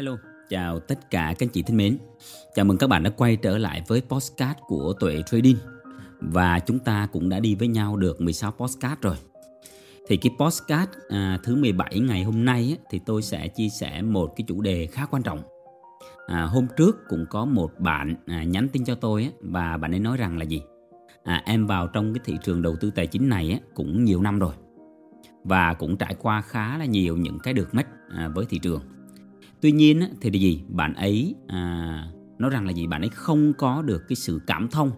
Hello, chào tất cả các anh chị thân mến. Chào mừng các bạn đã quay trở lại với postcard của Tuệ Trading. Và chúng ta cũng đã đi với nhau được 16 postcard rồi. Thì cái postcard à, thứ 17 ngày hôm nay ấy, thì tôi sẽ chia sẻ một cái chủ đề khá quan trọng. À, hôm trước cũng có một bạn à, nhắn tin cho tôi ấy, và bạn ấy nói rằng là gì? À, em vào trong cái thị trường đầu tư tài chính này ấy, cũng nhiều năm rồi và cũng trải qua khá là nhiều những cái được mất à, với thị trường tuy nhiên thì là gì? Bạn ấy à, nói rằng là gì? Bạn ấy không có được cái sự cảm thông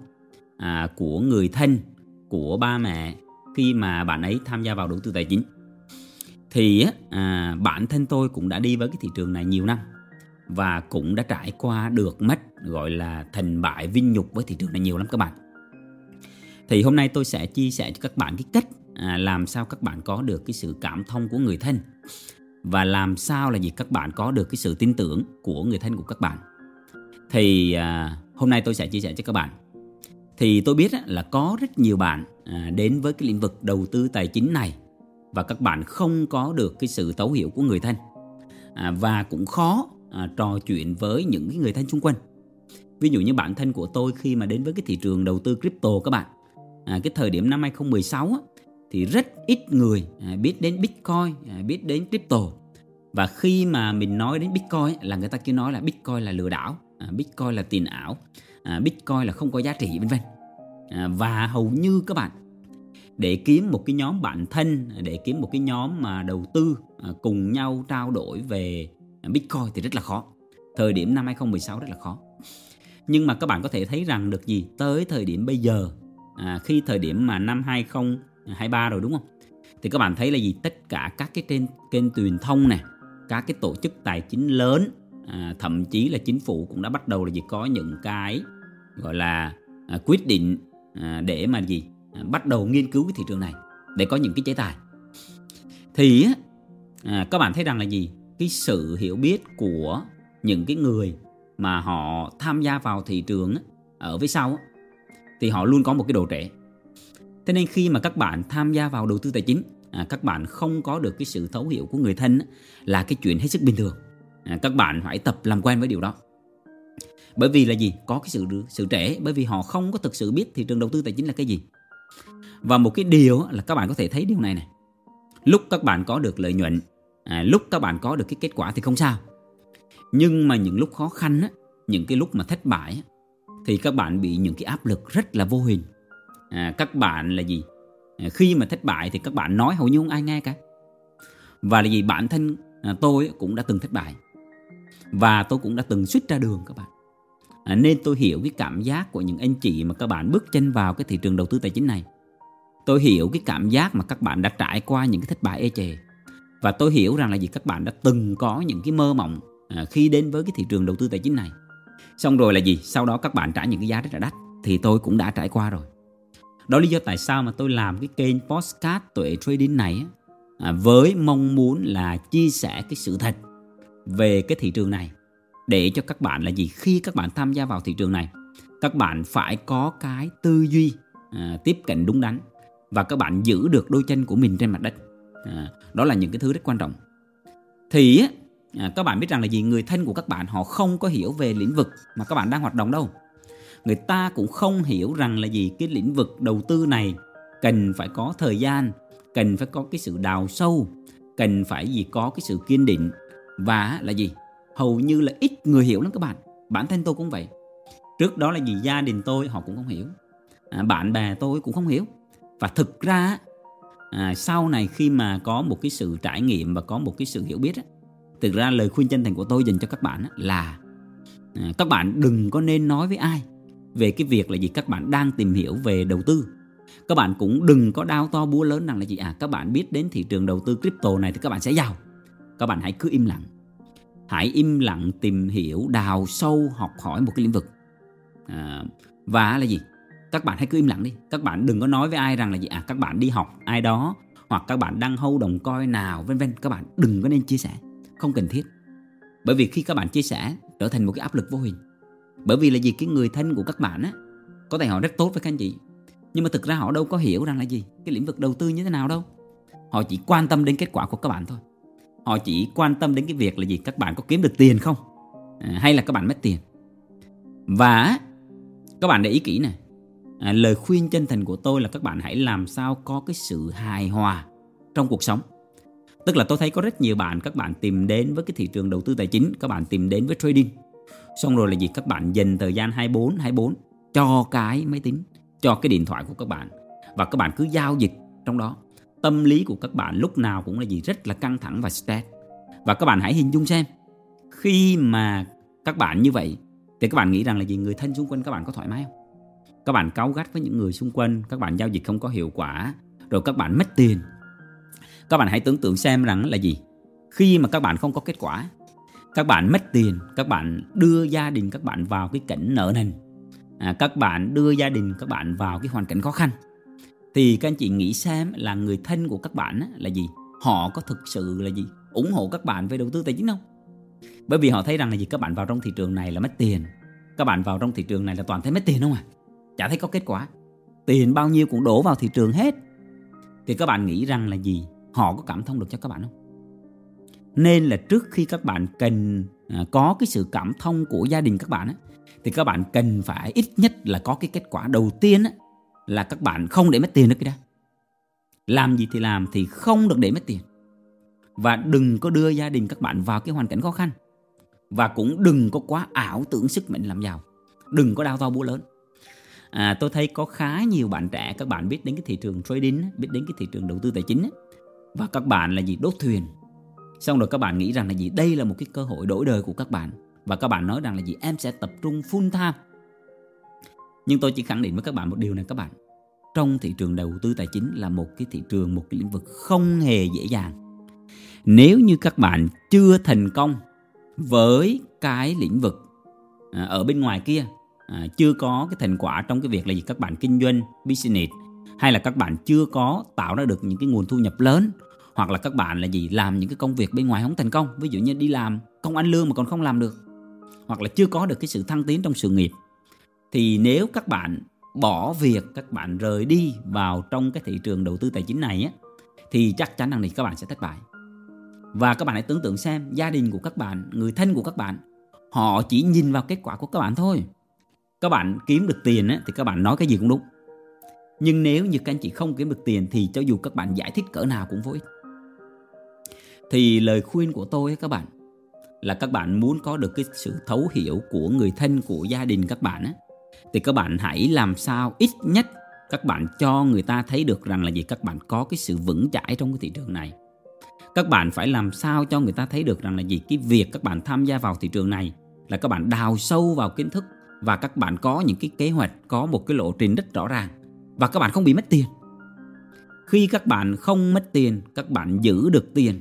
à, của người thân của ba mẹ khi mà bạn ấy tham gia vào đầu tư tài chính. Thì à, bản thân tôi cũng đã đi với cái thị trường này nhiều năm và cũng đã trải qua được mất gọi là thành bại vinh nhục với thị trường này nhiều lắm các bạn. Thì hôm nay tôi sẽ chia sẻ cho các bạn cái cách à, làm sao các bạn có được cái sự cảm thông của người thân và làm sao là gì các bạn có được cái sự tin tưởng của người thân của các bạn. Thì à, hôm nay tôi sẽ chia sẻ cho các bạn. Thì tôi biết là có rất nhiều bạn à, đến với cái lĩnh vực đầu tư tài chính này. Và các bạn không có được cái sự thấu hiểu của người thân. À, và cũng khó à, trò chuyện với những cái người thân xung quanh. Ví dụ như bản thân của tôi khi mà đến với cái thị trường đầu tư crypto các bạn. À, cái thời điểm năm 2016 á, thì rất ít người à, biết đến Bitcoin, à, biết đến crypto. Và khi mà mình nói đến Bitcoin là người ta cứ nói là Bitcoin là lừa đảo, à, Bitcoin là tiền ảo, Bitcoin là không có giá trị vân vân. Và hầu như các bạn để kiếm một cái nhóm bạn thân, để kiếm một cái nhóm mà đầu tư cùng nhau trao đổi về Bitcoin thì rất là khó. Thời điểm năm 2016 rất là khó. Nhưng mà các bạn có thể thấy rằng được gì tới thời điểm bây giờ à, khi thời điểm mà năm 20 23 rồi đúng không? Thì các bạn thấy là gì? Tất cả các cái trên kênh truyền thông này, các cái tổ chức tài chính lớn, à, thậm chí là chính phủ cũng đã bắt đầu là gì có những cái gọi là à, quyết định à, để mà gì à, bắt đầu nghiên cứu cái thị trường này để có những cái chế tài. Thì à, các bạn thấy rằng là gì? Cái sự hiểu biết của những cái người mà họ tham gia vào thị trường ở phía sau thì họ luôn có một cái độ trễ Thế nên khi mà các bạn tham gia vào đầu tư tài chính, à, các bạn không có được cái sự thấu hiểu của người thân là cái chuyện hết sức bình thường. À, các bạn phải tập làm quen với điều đó. Bởi vì là gì? Có cái sự sự trẻ bởi vì họ không có thực sự biết thị trường đầu tư tài chính là cái gì. Và một cái điều là các bạn có thể thấy điều này này. Lúc các bạn có được lợi nhuận, à, lúc các bạn có được cái kết quả thì không sao. Nhưng mà những lúc khó khăn á, những cái lúc mà thất bại thì các bạn bị những cái áp lực rất là vô hình à, các bạn là gì? À, khi mà thất bại thì các bạn nói hầu như không ai nghe cả. Và là gì? Bản thân à, tôi cũng đã từng thất bại. Và tôi cũng đã từng suýt ra đường các bạn. À, nên tôi hiểu cái cảm giác của những anh chị mà các bạn bước chân vào cái thị trường đầu tư tài chính này. Tôi hiểu cái cảm giác mà các bạn đã trải qua những cái thất bại ê chề. Và tôi hiểu rằng là gì? Các bạn đã từng có những cái mơ mộng à, khi đến với cái thị trường đầu tư tài chính này. Xong rồi là gì? Sau đó các bạn trả những cái giá rất là đắt thì tôi cũng đã trải qua rồi đó lý do tại sao mà tôi làm cái kênh postcard tuệ trading này à, với mong muốn là chia sẻ cái sự thật về cái thị trường này để cho các bạn là gì? Khi các bạn tham gia vào thị trường này các bạn phải có cái tư duy à, tiếp cận đúng đắn và các bạn giữ được đôi chân của mình trên mặt đất. À, đó là những cái thứ rất quan trọng. Thì à, các bạn biết rằng là gì? Người thân của các bạn họ không có hiểu về lĩnh vực mà các bạn đang hoạt động đâu người ta cũng không hiểu rằng là gì cái lĩnh vực đầu tư này cần phải có thời gian cần phải có cái sự đào sâu cần phải gì có cái sự kiên định và là gì? Hầu như là ít người hiểu lắm các bạn. Bản thân tôi cũng vậy. Trước đó là gì gia đình tôi họ cũng không hiểu. À, bạn bè tôi cũng không hiểu. Và thực ra à, sau này khi mà có một cái sự trải nghiệm và có một cái sự hiểu biết á, thực ra lời khuyên chân thành của tôi dành cho các bạn á, là à, các bạn đừng có nên nói với ai về cái việc là gì? Các bạn đang tìm hiểu về đầu tư. Các bạn cũng đừng có đao to búa lớn rằng là gì? À các bạn biết đến thị trường đầu tư crypto này thì các bạn sẽ giàu. Các bạn hãy cứ im lặng. Hãy im lặng tìm hiểu đào sâu học hỏi một cái lĩnh vực. À, và là gì? Các bạn hãy cứ im lặng đi. Các bạn đừng có nói với ai rằng là gì? À các bạn đi học ai đó hoặc các bạn đang hâu đồng coi nào vân vân. Các bạn đừng có nên chia sẻ. Không cần thiết. Bởi vì khi các bạn chia sẻ trở thành một cái áp lực vô hình bởi vì là gì? Cái người thân của các bạn á có thể họ rất tốt với các anh chị. Nhưng mà thực ra họ đâu có hiểu rằng là gì? Cái lĩnh vực đầu tư như thế nào đâu. Họ chỉ quan tâm đến kết quả của các bạn thôi. Họ chỉ quan tâm đến cái việc là gì? Các bạn có kiếm được tiền không? À, hay là các bạn mất tiền? Và các bạn để ý kỹ này à, lời khuyên chân thành của tôi là các bạn hãy làm sao có cái sự hài hòa trong cuộc sống. Tức là tôi thấy có rất nhiều bạn các bạn tìm đến với cái thị trường đầu tư tài chính các bạn tìm đến với trading xong rồi là gì? Các bạn dành thời gian 24 24 cho cái máy tính, cho cái điện thoại của các bạn. Và các bạn cứ giao dịch trong đó. Tâm lý của các bạn lúc nào cũng là gì? Rất là căng thẳng và stress. Và các bạn hãy hình dung xem, khi mà các bạn như vậy, thì các bạn nghĩ rằng là gì? Người thân xung quanh các bạn có thoải mái không? Các bạn cáu gắt với những người xung quanh, các bạn giao dịch không có hiệu quả, rồi các bạn mất tiền. Các bạn hãy tưởng tượng xem rằng là gì? Khi mà các bạn không có kết quả các bạn mất tiền các bạn đưa gia đình các bạn vào cái cảnh nợ nần. À, các bạn đưa gia đình các bạn vào cái hoàn cảnh khó khăn. Thì các anh chị nghĩ xem là người thân của các bạn là gì? Họ có thực sự là gì? Ủng hộ các bạn về đầu tư tài chính không? Bởi vì họ thấy rằng là gì? Các bạn vào trong thị trường này là mất tiền. Các bạn vào trong thị trường này là toàn thấy mất tiền không à? Chả thấy có kết quả. Tiền bao nhiêu cũng đổ vào thị trường hết. Thì các bạn nghĩ rằng là gì? Họ có cảm thông được cho các bạn không? Nên là trước khi các bạn cần à, có cái sự cảm thông của gia đình các bạn á, thì các bạn cần phải ít nhất là có cái kết quả đầu tiên á, là các bạn không để mất tiền được cái đó làm gì thì làm thì không được để mất tiền. Và đừng có đưa gia đình các bạn vào cái hoàn cảnh khó khăn. Và cũng đừng có quá ảo tưởng sức mạnh làm giàu. Đừng có đau to búa lớn. À, tôi thấy có khá nhiều bạn trẻ các bạn biết đến cái thị trường trading biết đến cái thị trường đầu tư tài chính và các bạn là gì? Đốt thuyền xong rồi các bạn nghĩ rằng là gì? Đây là một cái cơ hội đổi đời của các bạn. Và các bạn nói rằng là gì? Em sẽ tập trung full time. Nhưng tôi chỉ khẳng định với các bạn một điều này các bạn. Trong thị trường đầu tư tài chính là một cái thị trường một cái lĩnh vực không hề dễ dàng. Nếu như các bạn chưa thành công với cái lĩnh vực à, ở bên ngoài kia à, chưa có cái thành quả trong cái việc là gì? Các bạn kinh doanh business hay là các bạn chưa có tạo ra được những cái nguồn thu nhập lớn hoặc là các bạn là gì làm những cái công việc bên ngoài không thành công. Ví dụ như đi làm công ăn lương mà còn không làm được. Hoặc là chưa có được cái sự thăng tiến trong sự nghiệp. Thì nếu các bạn bỏ việc các bạn rời đi vào trong cái thị trường đầu tư tài chính này á thì chắc chắn rằng thì các bạn sẽ thất bại. Và các bạn hãy tưởng tượng xem gia đình của các bạn người thân của các bạn họ chỉ nhìn vào kết quả của các bạn thôi. Các bạn kiếm được tiền á, thì các bạn nói cái gì cũng đúng. Nhưng nếu như các anh chị không kiếm được tiền thì cho dù các bạn giải thích cỡ nào cũng vô ích thì lời khuyên của tôi các bạn là các bạn muốn có được cái sự thấu hiểu của người thân của gia đình các bạn á thì các bạn hãy làm sao ít nhất các bạn cho người ta thấy được rằng là gì các bạn có cái sự vững chãi trong cái thị trường này các bạn phải làm sao cho người ta thấy được rằng là gì cái việc các bạn tham gia vào thị trường này là các bạn đào sâu vào kiến thức và các bạn có những cái kế hoạch có một cái lộ trình rất rõ ràng và các bạn không bị mất tiền khi các bạn không mất tiền các bạn giữ được tiền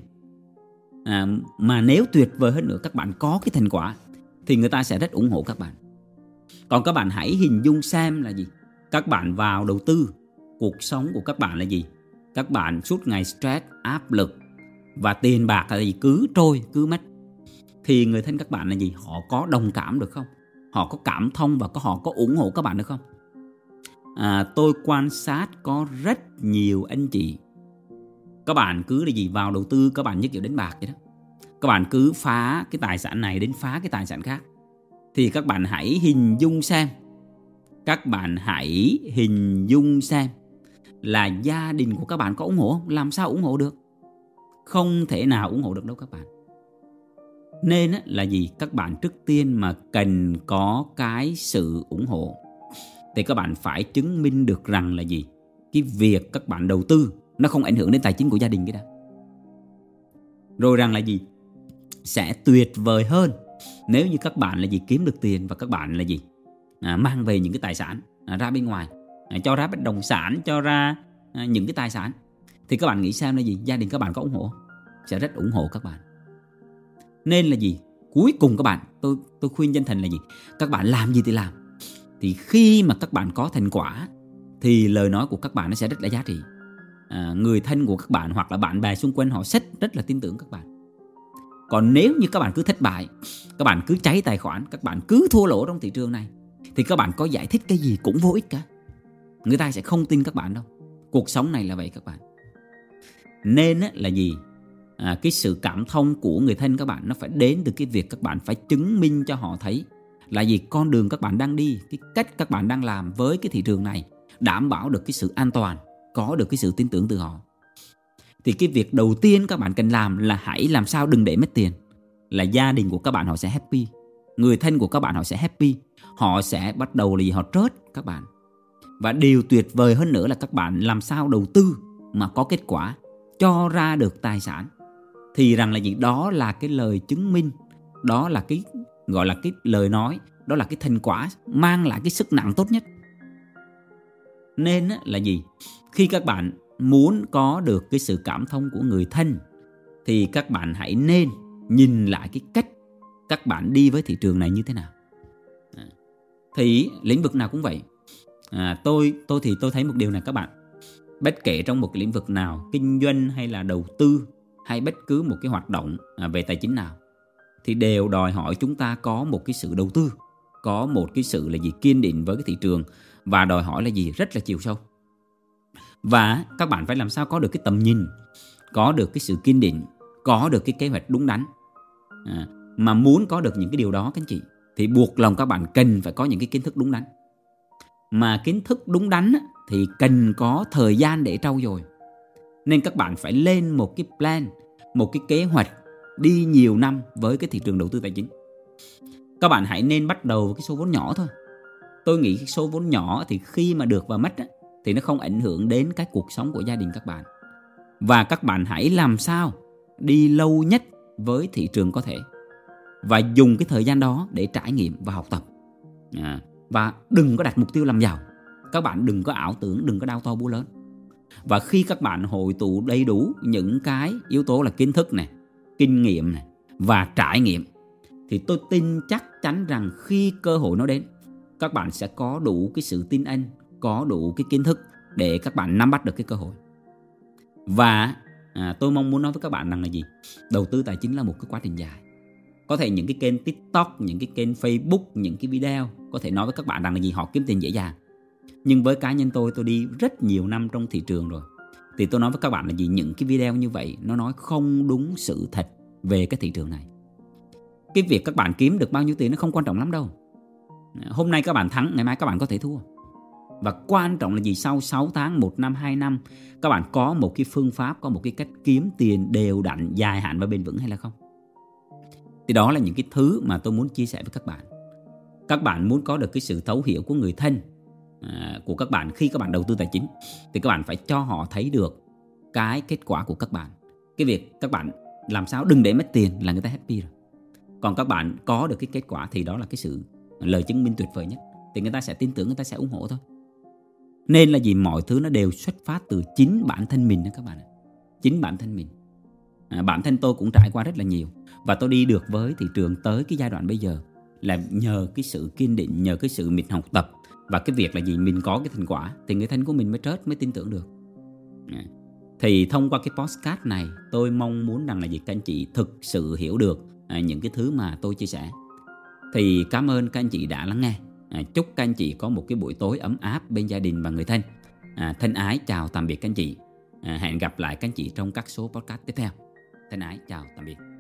à, mà nếu tuyệt vời hơn nữa các bạn có cái thành quả thì người ta sẽ rất ủng hộ các bạn. Còn các bạn hãy hình dung xem là gì? Các bạn vào đầu tư cuộc sống của các bạn là gì? Các bạn suốt ngày stress áp lực và tiền bạc là gì? Cứ trôi cứ mất. Thì người thân các bạn là gì? Họ có đồng cảm được không? Họ có cảm thông và có họ có ủng hộ các bạn được không? À, tôi quan sát có rất nhiều anh chị các bạn cứ là gì, vào đầu tư, các bạn nhất kiểu đánh bạc vậy đó. Các bạn cứ phá cái tài sản này đến phá cái tài sản khác. Thì các bạn hãy hình dung xem. Các bạn hãy hình dung xem là gia đình của các bạn có ủng hộ không? Làm sao ủng hộ được? Không thể nào ủng hộ được đâu các bạn. Nên là gì? Các bạn trước tiên mà cần có cái sự ủng hộ. Thì các bạn phải chứng minh được rằng là gì? Cái việc các bạn đầu tư nó không ảnh hưởng đến tài chính của gia đình cái đó. Rồi rằng là gì? Sẽ tuyệt vời hơn nếu như các bạn là gì? Kiếm được tiền và các bạn là gì? À, mang về những cái tài sản à, ra bên ngoài à, cho ra bất động sản cho ra à, những cái tài sản. Thì các bạn nghĩ xem là gì? Gia đình các bạn có ủng hộ? Sẽ rất ủng hộ các bạn. Nên là gì? Cuối cùng các bạn tôi tôi khuyên chân thành là gì? Các bạn làm gì thì làm. Thì khi mà các bạn có thành quả thì lời nói của các bạn nó sẽ rất là giá trị à, người thân của các bạn hoặc là bạn bè xung quanh họ rất rất là tin tưởng các bạn còn nếu như các bạn cứ thất bại các bạn cứ cháy tài khoản các bạn cứ thua lỗ trong thị trường này thì các bạn có giải thích cái gì cũng vô ích cả người ta sẽ không tin các bạn đâu cuộc sống này là vậy các bạn nên là gì à, cái sự cảm thông của người thân các bạn nó phải đến từ cái việc các bạn phải chứng minh cho họ thấy là gì con đường các bạn đang đi cái cách các bạn đang làm với cái thị trường này đảm bảo được cái sự an toàn có được cái sự tin tưởng từ họ. Thì cái việc đầu tiên các bạn cần làm là hãy làm sao đừng để mất tiền. Là gia đình của các bạn họ sẽ happy, người thân của các bạn họ sẽ happy, họ sẽ bắt đầu là gì? Họ trớt các bạn. Và điều tuyệt vời hơn nữa là các bạn làm sao đầu tư mà có kết quả, cho ra được tài sản. Thì rằng là gì? Đó là cái lời chứng minh, đó là cái, gọi là cái lời nói, đó là cái thành quả, mang lại cái sức nặng tốt nhất nên là gì? Khi các bạn muốn có được cái sự cảm thông của người thân thì các bạn hãy nên nhìn lại cái cách các bạn đi với thị trường này như thế nào. À, thì lĩnh vực nào cũng vậy. À, tôi tôi thì tôi thấy một điều này các bạn. Bất kể trong một lĩnh vực nào kinh doanh hay là đầu tư hay bất cứ một cái hoạt động à, về tài chính nào thì đều đòi hỏi chúng ta có một cái sự đầu tư có một cái sự là gì? Kiên định với cái thị trường và đòi hỏi là gì? Rất là chiều sâu. Và các bạn phải làm sao có được cái tầm nhìn có được cái sự kiên định có được cái kế hoạch đúng đắn. À, mà muốn có được những cái điều đó các anh chị thì buộc lòng các bạn cần phải có những cái kiến thức đúng đắn. Mà kiến thức đúng đắn thì cần có thời gian để trau dồi. Nên các bạn phải lên một cái plan một cái kế hoạch đi nhiều năm với cái thị trường đầu tư tài chính. Các bạn hãy nên bắt đầu với cái số vốn nhỏ thôi tôi nghĩ số vốn nhỏ thì khi mà được và mất á, thì nó không ảnh hưởng đến cái cuộc sống của gia đình các bạn. Và các bạn hãy làm sao đi lâu nhất với thị trường có thể và dùng cái thời gian đó để trải nghiệm và học tập. À, và đừng có đặt mục tiêu làm giàu. Các bạn đừng có ảo tưởng đừng có đau to búa lớn. Và khi các bạn hội tụ đầy đủ những cái yếu tố là kiến thức này kinh nghiệm này và trải nghiệm thì tôi tin chắc chắn rằng khi cơ hội nó đến các bạn sẽ có đủ cái sự tin anh có đủ cái kiến thức để các bạn nắm bắt được cái cơ hội. Và à, tôi mong muốn nói với các bạn rằng là gì? Đầu tư tài chính là một cái quá trình dài. Có thể những cái kênh tiktok những cái kênh facebook những cái video có thể nói với các bạn rằng là gì? Họ kiếm tiền dễ dàng. Nhưng với cá nhân tôi tôi đi rất nhiều năm trong thị trường rồi. Thì tôi nói với các bạn là gì? Những cái video như vậy nó nói không đúng sự thật về cái thị trường này. Cái việc các bạn kiếm được bao nhiêu tiền nó không quan trọng lắm đâu hôm nay các bạn thắng, ngày mai các bạn có thể thua. Và quan trọng là gì? Sau 6 tháng 1 năm 2 năm, các bạn có một cái phương pháp, có một cái cách kiếm tiền đều đặn, dài hạn và bền vững hay là không? Thì đó là những cái thứ mà tôi muốn chia sẻ với các bạn. Các bạn muốn có được cái sự thấu hiểu của người thân à, của các bạn khi các bạn đầu tư tài chính, thì các bạn phải cho họ thấy được cái kết quả của các bạn. Cái việc các bạn làm sao đừng để mất tiền là người ta happy rồi. Còn các bạn có được cái kết quả thì đó là cái sự lời chứng minh tuyệt vời nhất. Thì người ta sẽ tin tưởng người ta sẽ ủng hộ thôi. Nên là gì mọi thứ nó đều xuất phát từ chính bản thân mình đó các bạn chính bản thân mình. À, bản thân tôi cũng trải qua rất là nhiều. Và tôi đi được với thị trường tới cái giai đoạn bây giờ là nhờ cái sự kiên định nhờ cái sự mình học tập và cái việc là gì mình có cái thành quả thì người thân của mình mới trớt mới tin tưởng được. À, thì thông qua cái postcard này tôi mong muốn rằng là gì các anh chị thực sự hiểu được à, những cái thứ mà tôi chia sẻ thì cảm ơn các anh chị đã lắng nghe. À, chúc các anh chị có một cái buổi tối ấm áp bên gia đình và người thân. À, thân ái chào tạm biệt các anh chị. À, hẹn gặp lại các anh chị trong các số podcast tiếp theo. Thân ái chào tạm biệt.